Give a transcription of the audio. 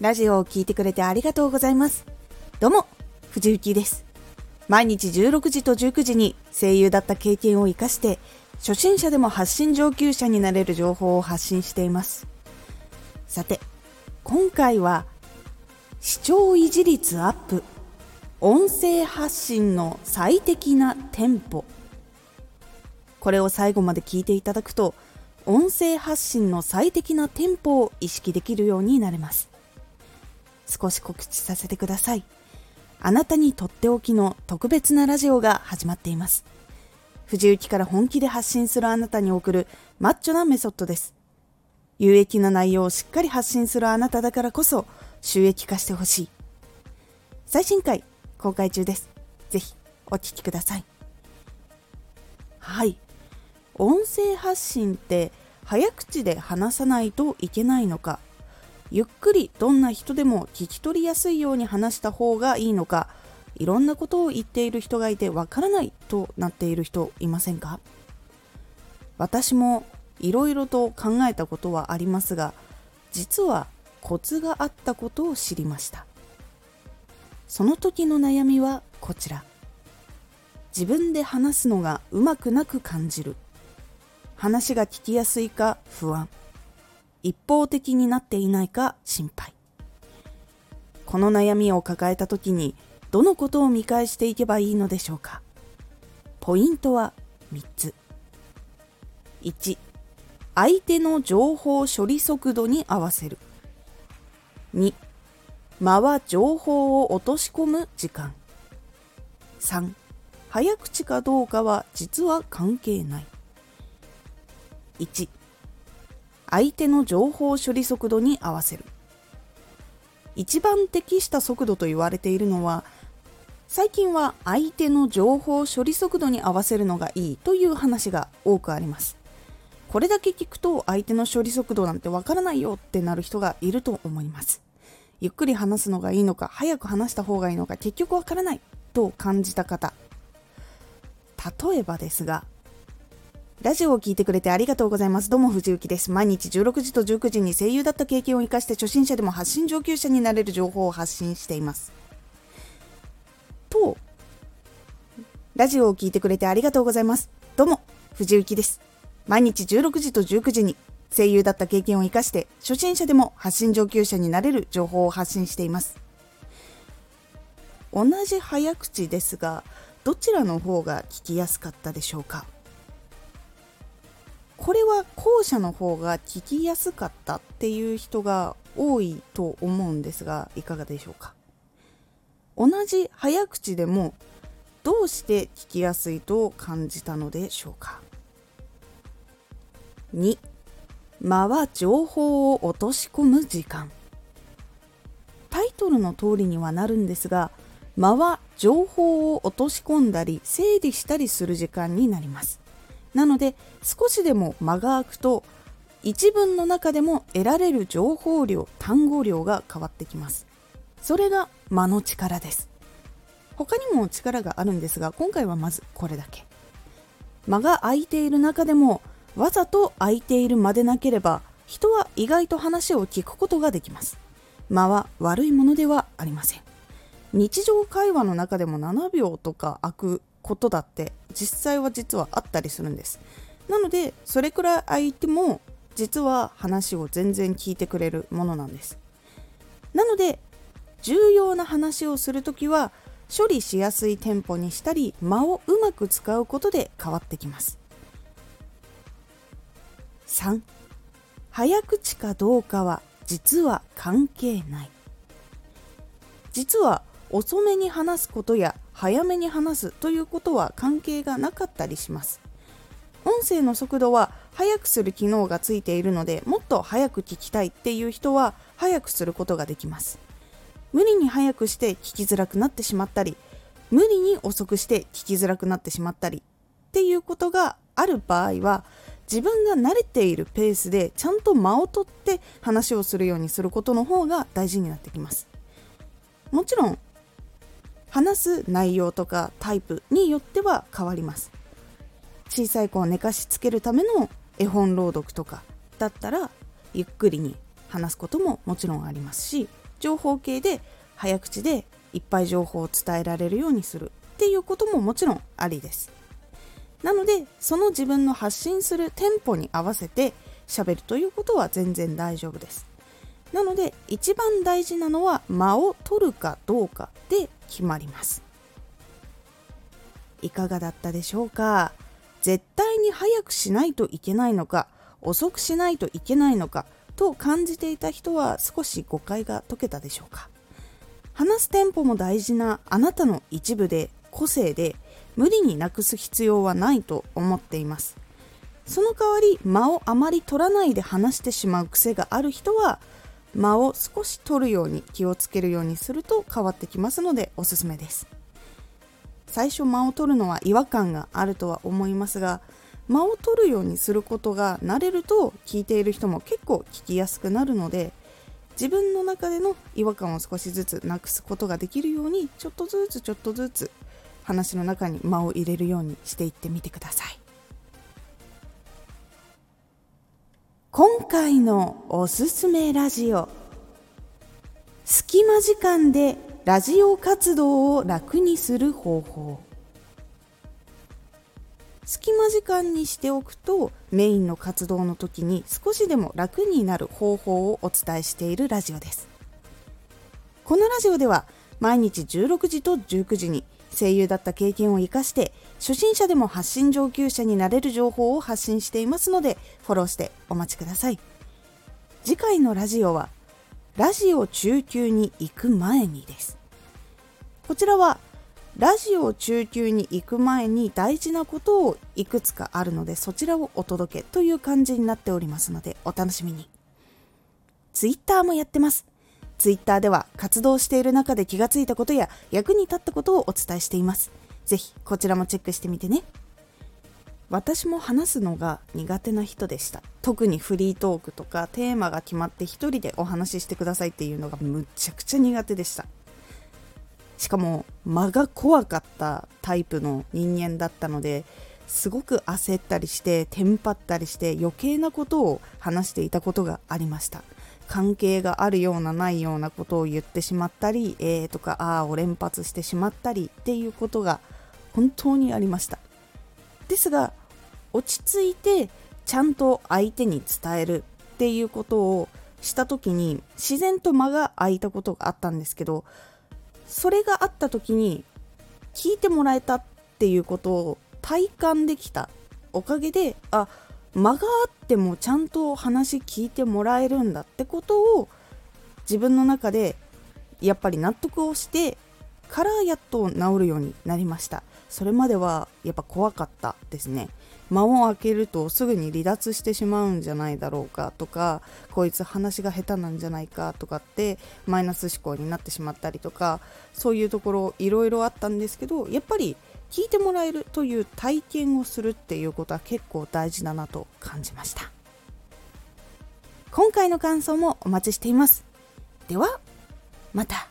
ラジオを聴いてくれてありがとうございます。どうも、藤幸です。毎日16時と19時に声優だった経験を活かして、初心者でも発信上級者になれる情報を発信しています。さて、今回は、視聴維持率アップ、音声発信の最適なテンポ。これを最後まで聞いていただくと、音声発信の最適なテンポを意識できるようになれます。少し告知させてください。あなたにとっておきの特別なラジオが始まっています。藤雪から本気で発信するあなたに送るマッチョなメソッドです。有益な内容をしっかり発信するあなただからこそ収益化してほしい。最新回公開中です。ぜひお聴きください。はい。音声発信って早口で話さないといけないのかゆっくりどんな人でも聞き取りやすいように話した方がいいのかいろんなことを言っている人がいてわからないとなっている人いませんか？私もいろいろと考えたことはありますが実はコツがあったことを知りました。その時の悩みはこちら。自分で話すのがうまくなく感じる。話が聞きやすいか不安。一方的になっていないか心配。この悩みを抱えた時にどのことを見返していけばいいのでしょうか。ポイントは3つ。1相手の情報処理速度に合わせる。2間は情報を落とし込む時間。3早口かどうかは実は関係ない。1相手の情報処理速度に合わせる。一番適した速度と言われているのは最近は相手の情報処理速度に合わせるのがいいという話が多くあります。これだけ聞くと相手の処理速度なんてわからないよってなる人がいると思います。ゆっくり話すのがいいのか早く話した方がいいのか結局わからないと感じた方。例えばですがラジオを聴いてくれてありがとうございます。どうも藤幸です。毎日16時と19時に声優だった経験を生かして初心者でも発信上級者になれる情報を発信しています。と、ラジオを聴いてくれてありがとうございます。どうも藤幸です。毎日16時と19時に声優だった経験を生かして初心者でも発信上級者になれる情報を発信しています。同じ早口ですが、どちらの方が聞きやすかったでしょうか？これは後者の方が聞きやすかったっていう人が多いと思うんですがいかがでしょうか？同じ早口でもどうして聞きやすいと感じたのでしょうか？2間は情報を落とし込む時間。タイトルの通りにはなるんですが間は情報を落とし込んだり整理したりする時間になります。なので少しでも間が空くと一文の中でも得られる情報量単語量が変わってきます。それが間の力です。他にも力があるんですが今回はまずこれだけ。間が空いている中でもわざと空いている間でなければ人は意外と話を聞くことができます。間は悪いものではありません。日常会話の中でも7秒とか空くことだって実際は実はあったりするんです。なのでそれくらい相手も実は話を全然聞いてくれるものなんです。なので重要な話をするときは処理しやすいテンポにしたり間をうまく使うことで変わってきます。3早口かどうかは実は関係ない。実は遅めに話すことや早めに話すということは関係がなかったりします。音声の速度は速くする機能がついているのでもっと早く聞きたいっていう人は早くすることができます。無理に早くして聞きづらくなってしまったり無理に遅くして聞きづらくなってしまったりっていうことがある場合は自分が慣れているペースでちゃんと間を取って話をするようにすることの方が大事になってきます。もちろん話す内容とかタイプによっては変わります。小さい子を寝かしつけるための絵本朗読とかだったらゆっくりに話すことももちろんありますし情報系で早口でいっぱい情報を伝えられるようにするっていうことももちろんありです。なのでその自分の発信するテンポに合わせて喋るということは全然大丈夫です。なので一番大事なのは間を取るかどうかで決まります。いかがだったでしょうか？絶対に早くしないといけないのか遅くしないといけないのかと感じていた人は少し誤解が解けたでしょうか？話すテンポも大事なあなたの一部で個性で無理になくす必要はないと思っています。その代わり間をあまり取らないで話してしまう癖がある人は間を少し取るように気をつけるようにすると変わってきますのでおすすめです。最初間を取るのは違和感があるとは思いますが間を取るようにすることが慣れると聞いている人も結構聞きやすくなるので自分の中での違和感を少しずつなくすことができるようにちょっとずつちょっとずつ話の中に間を入れるようにしていってみてください。今回のおすすめラジオ。隙間時間でラジオ活動を楽にする方法。隙間時間にしておくとメインの活動の時に少しでも楽になる方法をお伝えしているラジオです。このラジオでは毎日16時と19時に声優だった経験を生かして初心者でも発信上級者になれる情報を発信していますのでフォローしてお待ちください。次回のラジオはラジオ中級に行く前にです。こちらはラジオ中級に行く前に大事なことをいくつかあるのでそちらをお届けという感じになっておりますのでお楽しみに。Twitter もやってます。Twitter では活動している中で気がついたことや役に立ったことをお伝えしています。ぜひこちらもチェックしてみてね。私も話すのが苦手な人でした。特にフリートークとかテーマが決まって一人でお話ししてくださいっていうのがむちゃくちゃ苦手でした。しかも間が怖かったタイプの人間だったのですごく焦ったりしてテンパったりして余計なことを話していたことがありました。関係があるようなないようなことを言ってしまったりえーとかあーを連発してしまったりっていうことが本当にありました。ですが落ち着いてちゃんと相手に伝えるっていうことをした時に自然と間が空いたことがあったんですけどそれがあった時に聞いてもらえたっていうことを体感できたおかげであ間があってもちゃんと話聞いてもらえるんだってことを自分の中でやっぱり納得をしてからやっと治るようになりました。それまではやっぱ怖かったですね。間を空けるとすぐに離脱してしまうんじゃないだろうかとかこいつ話が下手なんじゃないかとかってマイナス思考になってしまったりとかそういうところいろいろあったんですけどやっぱり聞いてもらえるという体験をするっていうことは結構大事だなと感じました。今回の感想もお待ちしています。ではまた。